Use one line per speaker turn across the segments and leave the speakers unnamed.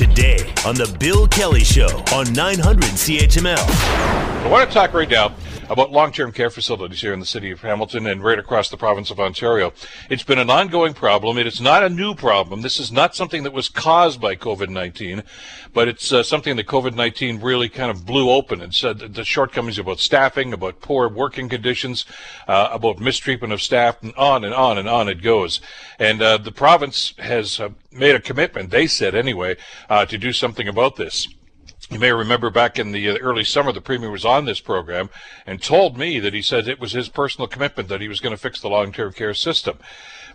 today on The Bill Kelly Show on 900 CHML.
I want to talk right now about long-term care facilities here in the city of Hamilton and right across the province of Ontario. It's been an ongoing problem. It is not a new problem. This is not something that was caused by COVID-19, but it's uh, something that COVID-19 really kind of blew open and said the shortcomings about staffing, about poor working conditions, uh, about mistreatment of staff, and on and on and on it goes. And uh, the province has uh, made a commitment, they said anyway, uh, to do something about this. You may remember back in the uh, early summer, the Premier was on this program and told me that he said it was his personal commitment that he was going to fix the long-term care system.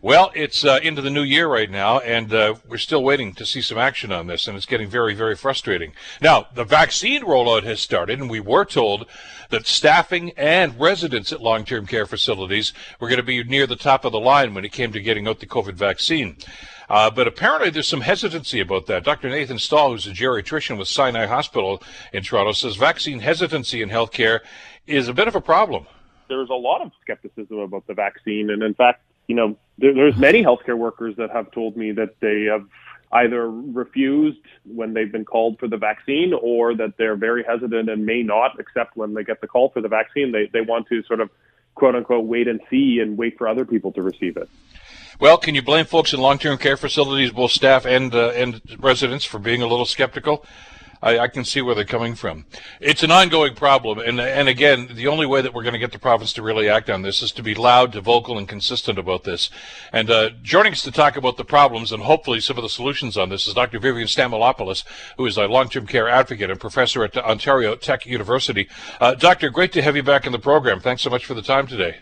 Well, it's uh, into the new year right now, and uh, we're still waiting to see some action on this, and it's getting very, very frustrating. Now, the vaccine rollout has started, and we were told that staffing and residents at long-term care facilities were going to be near the top of the line when it came to getting out the COVID vaccine. Uh, but apparently there's some hesitancy about that. Dr. Nathan Stall, who's a geriatrician with Sinai Hospital in Toronto, says vaccine hesitancy in healthcare is a bit of a problem.
There's a lot of skepticism about the vaccine. And in fact, you know, there, there's many healthcare workers that have told me that they have either refused when they've been called for the vaccine or that they're very hesitant and may not accept when they get the call for the vaccine. They, they want to sort of quote unquote wait and see and wait for other people to receive it.
Well, can you blame folks in long-term care facilities, both staff and uh, and residents, for being a little skeptical? I, I, can see where they're coming from. It's an ongoing problem, and and again, the only way that we're going to get the province to really act on this is to be loud, to vocal, and consistent about this. And uh, joining us to talk about the problems and hopefully some of the solutions on this is Dr. Vivian Stamatopoulos, who is a long-term care advocate and professor at Ontario Tech University. Uh, doctor, great to have you back in the program. Thanks so much for the time today.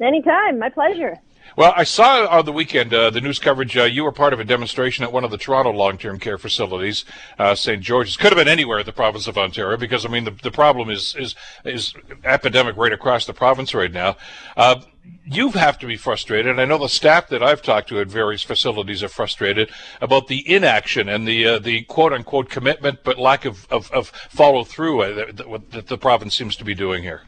Anytime, my pleasure.
Well, I saw on the weekend uh, the news coverage. Uh, you were part of a demonstration at one of the Toronto long-term care facilities, uh, St. George's. Could have been anywhere in the province of Ontario because I mean the, the problem is is is epidemic right across the province right now. Uh, you have to be frustrated. I know the staff that I've talked to at various facilities are frustrated about the inaction and the uh, the quote unquote commitment, but lack of of, of follow through uh, that, that the province seems to be doing here.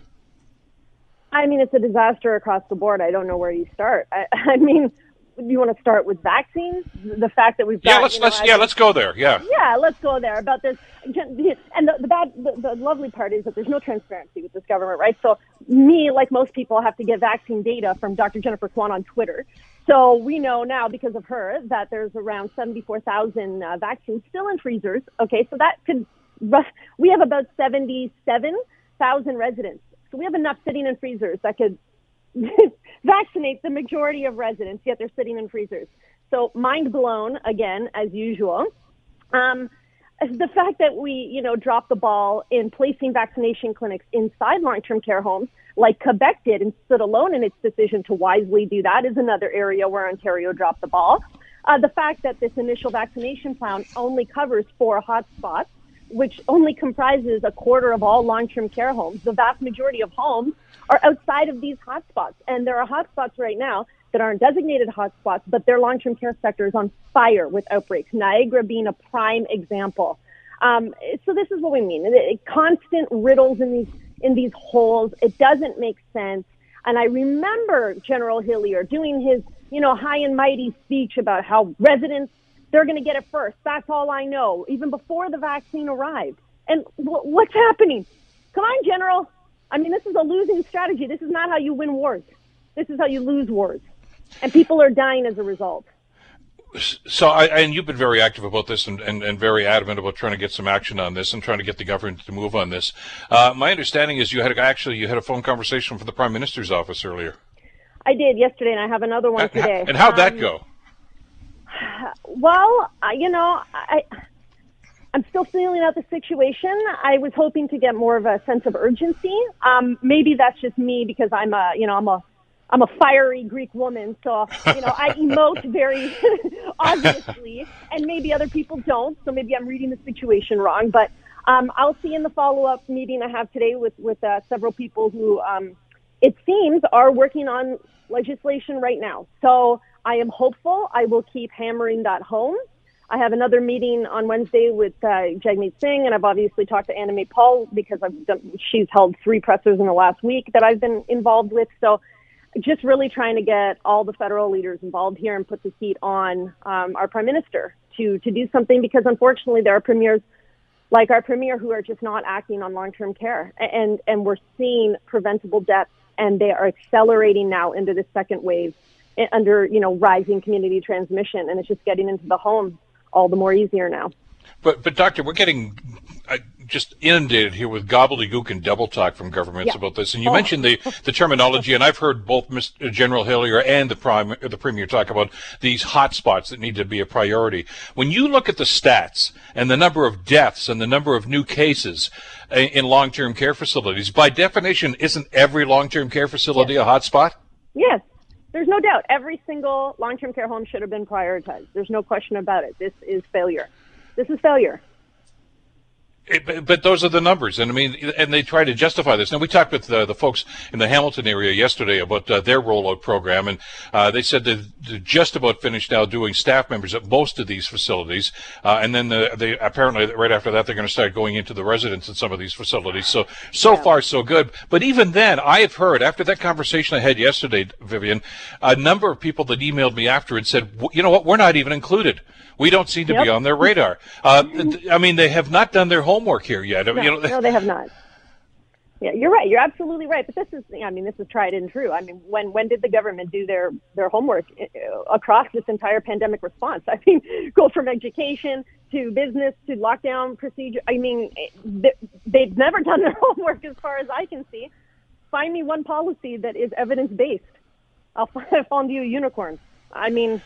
I mean, it's a disaster across the board. I don't know where you start. I, I mean, do you want to start with vaccines? The fact that we've got,
yeah, let's
you know,
let's yeah, let's go there. Yeah,
yeah, let's go there about this. And the, the bad, the, the lovely part is that there's no transparency with this government, right? So me, like most people, have to get vaccine data from Dr. Jennifer Kwan on Twitter. So we know now because of her that there's around 74,000 uh, vaccines still in freezers. Okay, so that could we have about 77,000 residents we have enough sitting in freezers that could vaccinate the majority of residents, yet they're sitting in freezers. So mind blown again, as usual. Um, the fact that we, you know, dropped the ball in placing vaccination clinics inside long-term care homes, like Quebec did, and stood alone in its decision to wisely do that, is another area where Ontario dropped the ball. Uh, the fact that this initial vaccination plan only covers four hotspots which only comprises a quarter of all long-term care homes. The vast majority of homes are outside of these hotspots. And there are hotspots right now that aren't designated hotspots, but their long-term care sector is on fire with outbreaks. Niagara being a prime example. Um, so this is what we mean. It, it, constant riddles in these, in these holes. It doesn't make sense. And I remember General Hillier doing his, you know, high and mighty speech about how residents they're going to get it first. That's all I know, even before the vaccine arrived. And w- what's happening? Come on, General. I mean, this is a losing strategy. This is not how you win wars. This is how you lose wars. And people are dying as a result.
So, I, and you've been very active about this and, and, and, very adamant about trying to get some action on this and trying to get the government to move on this. Uh, my understanding is you had actually you had a phone conversation with the prime minister's office earlier.
I did yesterday, and I have another one today.
And how'd um, that go?
Well, you know, I. I'm still feeling out the situation. I was hoping to get more of a sense of urgency. Um, maybe that's just me because I'm a, you know, I'm a, I'm a fiery Greek woman, so you know I emote very obviously, and maybe other people don't. So maybe I'm reading the situation wrong. But um, I'll see in the follow-up meeting I have today with with uh, several people who um, it seems are working on legislation right now. So I am hopeful. I will keep hammering that home. I have another meeting on Wednesday with uh, Jagmeet Singh, and I've obviously talked to Annamie Paul because I've done, she's held three pressers in the last week that I've been involved with. So just really trying to get all the federal leaders involved here and put the heat on um, our prime minister to to do something because unfortunately there are premiers like our premier who are just not acting on long-term care and and we're seeing preventable deaths and they are accelerating now into the second wave under you know rising community transmission and it's just getting into the home all the more easier now
but but doctor we're getting uh, just inundated here with gobbledygook and double talk from governments
yeah.
about this. And you oh. mentioned the, oh. the terminology, and I've heard both Mr. Uh, General Hillier and the prime uh, the premier talk about these hot spots that need to be a priority. When you look at the stats and the number of deaths and the number of new cases uh, in long-term care facilities, by definition, isn't every long-term care facility yes. a hot spot?
Yes. There's no doubt. Every single long-term care home should have been prioritized. There's no question about it. This is failure. This is failure.
It, but those are the numbers, and I mean, and they try to justify this. Now, we talked with uh, the folks in the Hamilton area yesterday about uh, their rollout program, and uh, they said they're just about finished now doing staff members at most of these facilities, uh, and then the, they apparently right after that they're going to start going into the residents in some of these facilities. So, so yeah. far so good. But even then, I have heard after that conversation I had yesterday, Vivian, a number of people that emailed me after and said, you know what, we're not even included. We don't seem to yep. be on their radar. Uh, I mean, they have not done their homework here yet.
No,
you know,
no, they have not. Yeah, you're right. You're absolutely right. But this is, I mean, this is tried and true. I mean, when when did the government do their their homework uh, across this entire pandemic response? I mean, go from education to business to lockdown procedure. I mean, they've never done their homework as far as I can see. Find me one policy that is evidence based. I'll find you a unicorn. I mean.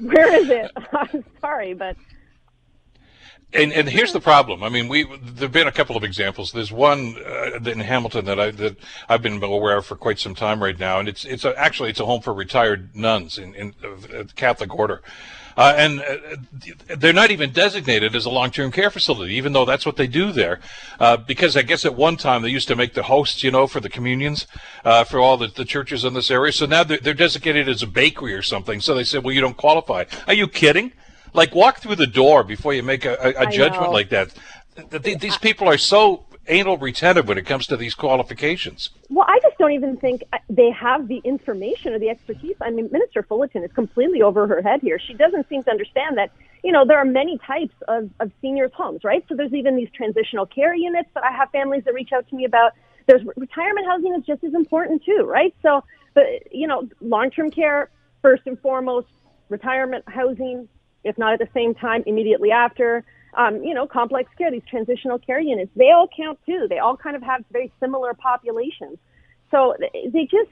Where is it? I'm sorry, but.
And, and here's the problem. I mean, we there've been a couple of examples. There's one uh, in Hamilton that I that I've been aware of for quite some time right now, and it's it's a, actually it's a home for retired nuns in in uh, Catholic order. Uh, and uh, they're not even designated as a long-term care facility, even though that's what they do there. Uh, because I guess at one time they used to make the hosts, you know, for the communions uh, for all the, the, churches in this area. So now they're, they're designated as a bakery or something. So they said, well, you don't qualify. Are you kidding? Like walk through the door before you make a, a, a judgment like that. These people are so anal retentive when it comes to these qualifications.
Well, I just don't even think uh, they have the information or the expertise. I mean, Minister Fullerton is completely over her head here. She doesn't seem to understand that, you know, there are many types of, of seniors' homes, right? So there's even these transitional care units that I have families that reach out to me about. There's retirement housing is just as important too, right? So, but, you know, long-term care, first and foremost, retirement housing, if not at the same time, immediately after um, you know, complex care, these transitional care units, they all count too. They all kind of have very similar populations. So they just,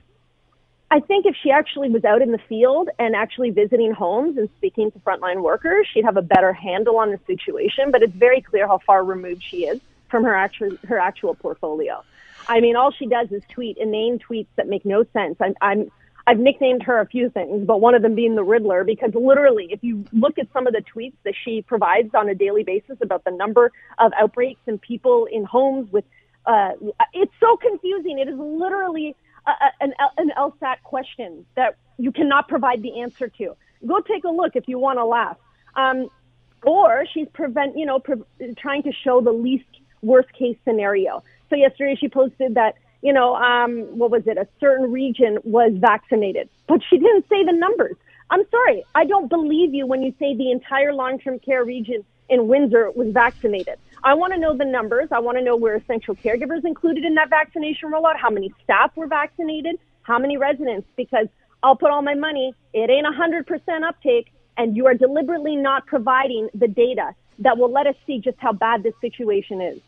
I think if she actually was out in the field and actually visiting homes and speaking to frontline workers, she'd have a better handle on the situation. But it's very clear how far removed she is from her actual her actual portfolio. I mean, all she does is tweet inane tweets that make no sense. I'm, I'm I've nicknamed her a few things, but one of them being the Riddler, because literally, if you look at some of the tweets that she provides on a daily basis about the number of outbreaks and people in homes with, uh, it's so confusing. It is literally a, a, an, an LSAT question that you cannot provide the answer to. Go take a look if you want to laugh. Um, or she's prevent, you know, pre- trying to show the least worst case scenario. So yesterday she posted that you know, um, what was it? A certain region was vaccinated, but she didn't say the numbers. I'm sorry, I don't believe you when you say the entire long-term care region in Windsor was vaccinated. I want to know the numbers. I want to know where essential caregivers included in that vaccination rollout, how many staff were vaccinated, how many residents, because I'll put all my money, it ain't 100% uptake, and you are deliberately not providing the data that will let us see just how bad this situation is.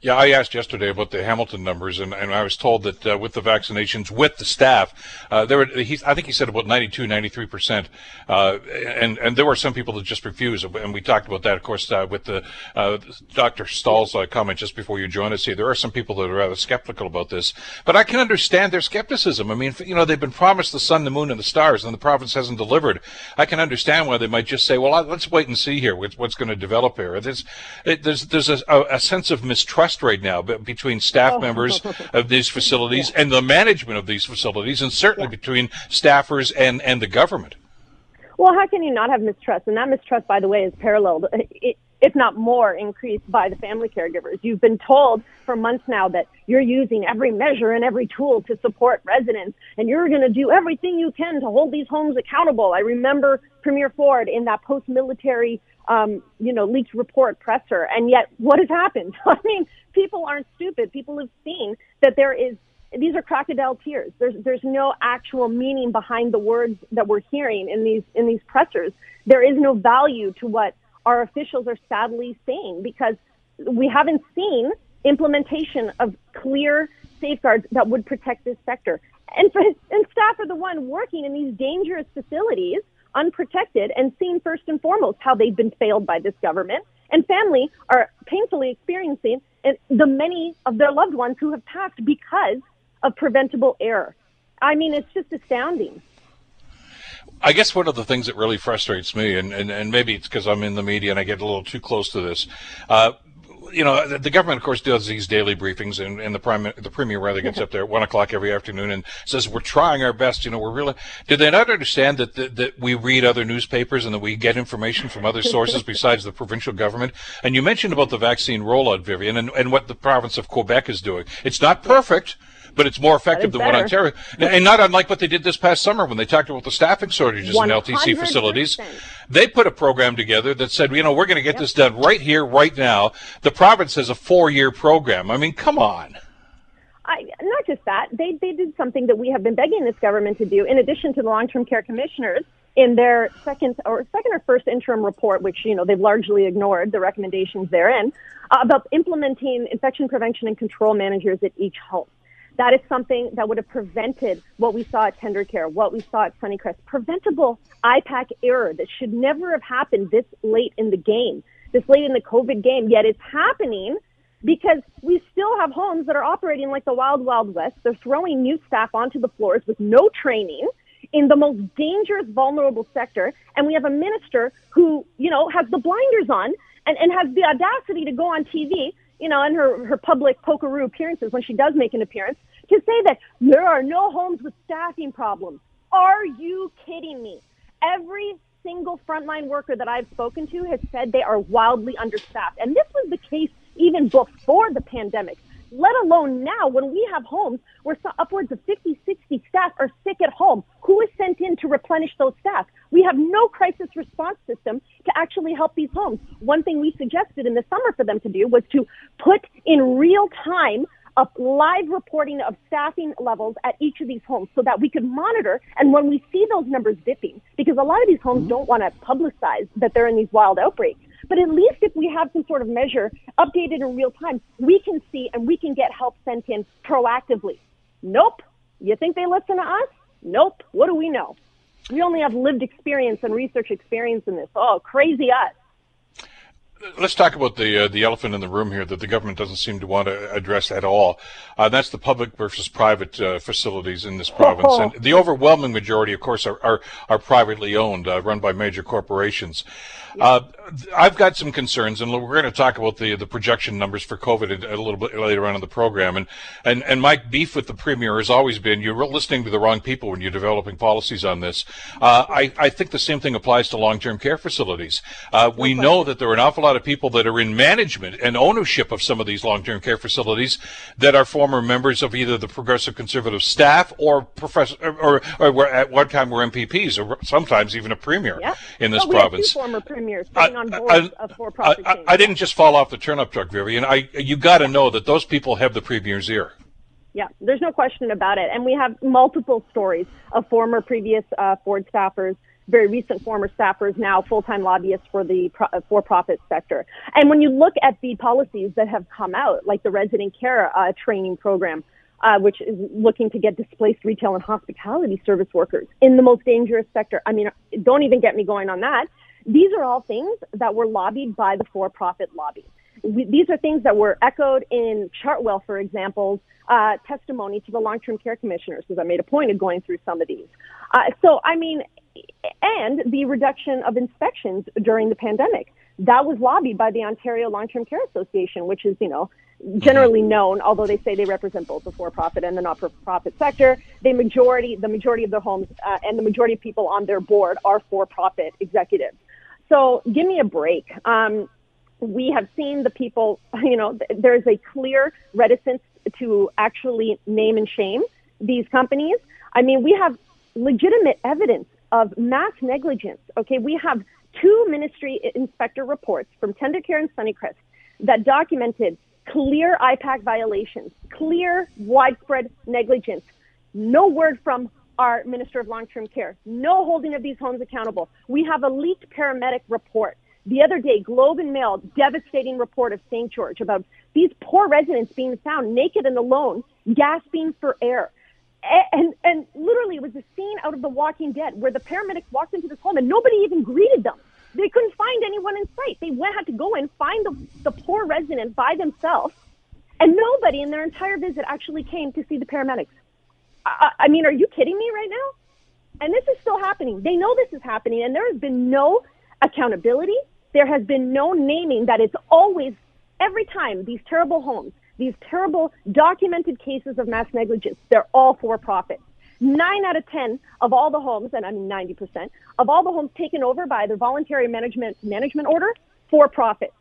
Yeah, I asked yesterday about the Hamilton numbers, and, and I was told that uh, with the vaccinations, with the staff, uh, there were, he, I think he said about 92, 93 percent, uh, and and there were some people that just refused, and we talked about that, of course, uh, with the uh, Dr. Stall's uh, comment just before you joined us here. There are some people that are rather skeptical about this, but I can understand their skepticism. I mean, you know, they've been promised the sun, the moon, and the stars, and the province hasn't delivered. I can understand why they might just say, well, let's wait and see here what's, what's going to develop here. There's it, there's there's a, a sense of mistrust trust right now between staff oh. members of these facilities yeah. and the management of these facilities, and certainly yeah. between staffers and, and the government.
Well, how can you not have mistrust? And that mistrust, by the way, is paralleled. If not more, increased by the family caregivers. You've been told for months now that you're using every measure and every tool to support residents, and you're going to do everything you can to hold these homes accountable. I remember Premier Ford in that post-military, um, you know, leaked report presser, and yet what has happened? I mean, people aren't stupid. People have seen that there is these are crocodile tears. There's there's no actual meaning behind the words that we're hearing in these in these pressers. There is no value to what our officials are sadly saying because we haven't seen implementation of clear safeguards that would protect this sector. And, and staff are the one working in these dangerous facilities unprotected and seeing first and foremost how they've been failed by this government. And family are painfully experiencing eh, the many of their loved ones who have passed because of preventable error. I mean, it's just astounding.
I guess one of the things that really frustrates me, and, and, and maybe it's because I'm in the media and I get a little too close to this. Uh, you know, the, the, government, of course, does these daily briefings, and, and the prime, the premier rather gets up there at one o'clock every afternoon and says, "We're trying our best." You know, we're really. Do they not understand that, that that we read other newspapers and that we get information from other sources besides the provincial government? And you mentioned about the vaccine rollout, Vivian, and, and what the province of Quebec is doing. It's not perfect but it's more effective than
better.
what Ontario. And not unlike what they did this past summer when they talked about the staffing shortages 100%. in LTC facilities. They put a program together that said, you know, we're going to get yep. this done right here, right now. The province has a four-year program. I mean, come on.
I, not just that, they, they did something that we have been begging this government to do, in addition to the long-term care commissioners, in their second or second or first interim report, which you know they've largely ignored the recommendations therein, uh, about implementing infection prevention and control managers at each home. That is something that would have prevented what we saw at Tender Care, what we saw at Sunnycrest. Preventable IPAC error that should never have happened this late in the game, this late in the COVID game. Yet it's happening because we still have homes that are operating like the wild, wild west. They're throwing new staff onto the floors with no training in the most dangerous, vulnerable sector. And we have a minister who, you know, has the blinders on and, and has the audacity to go on TV you know, in her, her public pokeroo appearances when she does make an appearance, to say that there are no homes with staffing problems. Are you kidding me? Every single frontline worker that I've spoken to has said they are wildly understaffed. And this was the case even before the pandemic let alone now when we have homes where upwards of 50, 60 staff are sick at home. Who is sent in to replenish those staff? We have no crisis response system to actually help these homes. One thing we suggested in the summer for them to do was to put in real time a live reporting of staffing levels at each of these homes so that we could monitor. And when we see those numbers dipping, because a lot of these homes mm-hmm. don't want to publicize that they're in these wild outbreaks, but at least if we have some sort of measure updated in real time, we can see and we can get help sent in proactively. Nope. You think they listen to us? Nope. What do we know? We only have lived experience and research experience in this. Oh, crazy us
let's talk about the uh, the elephant in the room here that the government doesn't seem to want to address at all. Uh, that's the public versus private uh, facilities in this province, and the overwhelming majority, of course, are are, are privately owned, uh, run by major corporations. Uh, I've got some concerns, and we're going to talk about the the projection numbers for COVID a little bit later on in the program. And and and my beef with the premier has always been you're listening to the wrong people when you're developing policies on this. Uh, I I think the same thing applies to long-term care facilities. Uh, we know that there are an awful lot of people that are in management and ownership of some of these long-term care facilities that are former members of either the Progressive Conservative staff or professor or, or, or at one time were MPPs or sometimes even a premier in this
well,
province.
former premiers sitting on boards I, of for-profit
I, I, I, didn't just fall off the turnip truck, Vivian. I you got to know that those people have the premier's ear.
Yeah, there's no question about it. And we have multiple stories of former previous uh, Ford staffers, very recent former staffers, now full-time lobbyists for the pro- uh, for-profit sector. And when you look at the policies that have come out, like the resident care uh, training program, uh, which is looking to get displaced retail and hospitality service workers in the most dangerous sector. I mean, don't even get me going on that. These are all things that were lobbied by the for-profit lobby. We, these are things that were echoed in Chartwell, for example, uh, testimony to the long-term care commissioners, because I made a point of going through some of these. Uh, so, I mean, and the reduction of inspections during the pandemic. That was lobbied by the Ontario Long-Term Care Association, which is, you know, generally known, although they say they represent both the for-profit and the not-for-profit sector. They majority, the majority of their homes uh, and the majority of people on their board are for-profit executives. So give me a break. Um, we have seen the people, you know, there is a clear reticence to actually name and shame these companies. I mean, we have legitimate evidence of mass negligence. Okay, we have two ministry inspector reports from Tendercare and Sunnycrest that documented clear IPAC violations, clear widespread negligence. No word from our Minister of Long-Term Care. No holding of these homes accountable. We have a leaked paramedic report. The other day, Globe and Mail, devastating report of St. George about these poor residents being found naked and alone, gasping for air. And, and literally, it was a scene out of The Walking Dead where the paramedics walked into this home and nobody even greeted them. They couldn't find anyone in sight. They went, had to go and find the, the poor resident by themselves, and nobody in their entire visit actually came to see the paramedics. I, I mean, are you kidding me right now? And this is still happening. They know this is happening, and there has been no accountability. There has been no naming that it's always, every time, these terrible homes, these terrible documented cases of mass negligence, they're all for profit. Nine out of 10 of all the homes, and I mean 90%, of all the homes taken over by the voluntary management management order, for profit.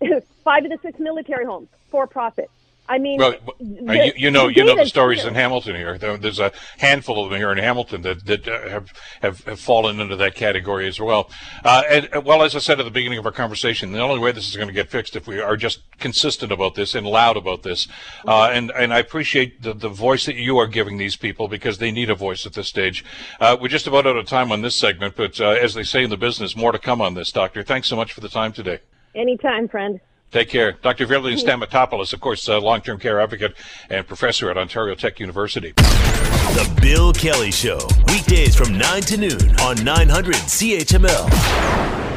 Five of the six military homes, for profit. I mean,
well, the, you, you, know, you know the stories in Hamilton here. There's a handful of them here in Hamilton that that uh, have, have, have fallen into that category as well. Uh, and uh, well, as I said at the beginning of our conversation, the only way this is going to get fixed if we are just consistent about this and loud about this. Uh, and and I appreciate the the voice that you are giving these people because they need a voice at this stage. Uh, we're just about out of time on this segment, but uh, as they say in the business, more to come on this, Doctor. Thanks so much for the time today.
Anytime, friend.
Take care. Dr. Vivian Stamatopoulos, of course, uh, long-term care advocate and professor at Ontario Tech University.
The Bill Kelly Show, weekdays from 9 to noon on 900 CHML.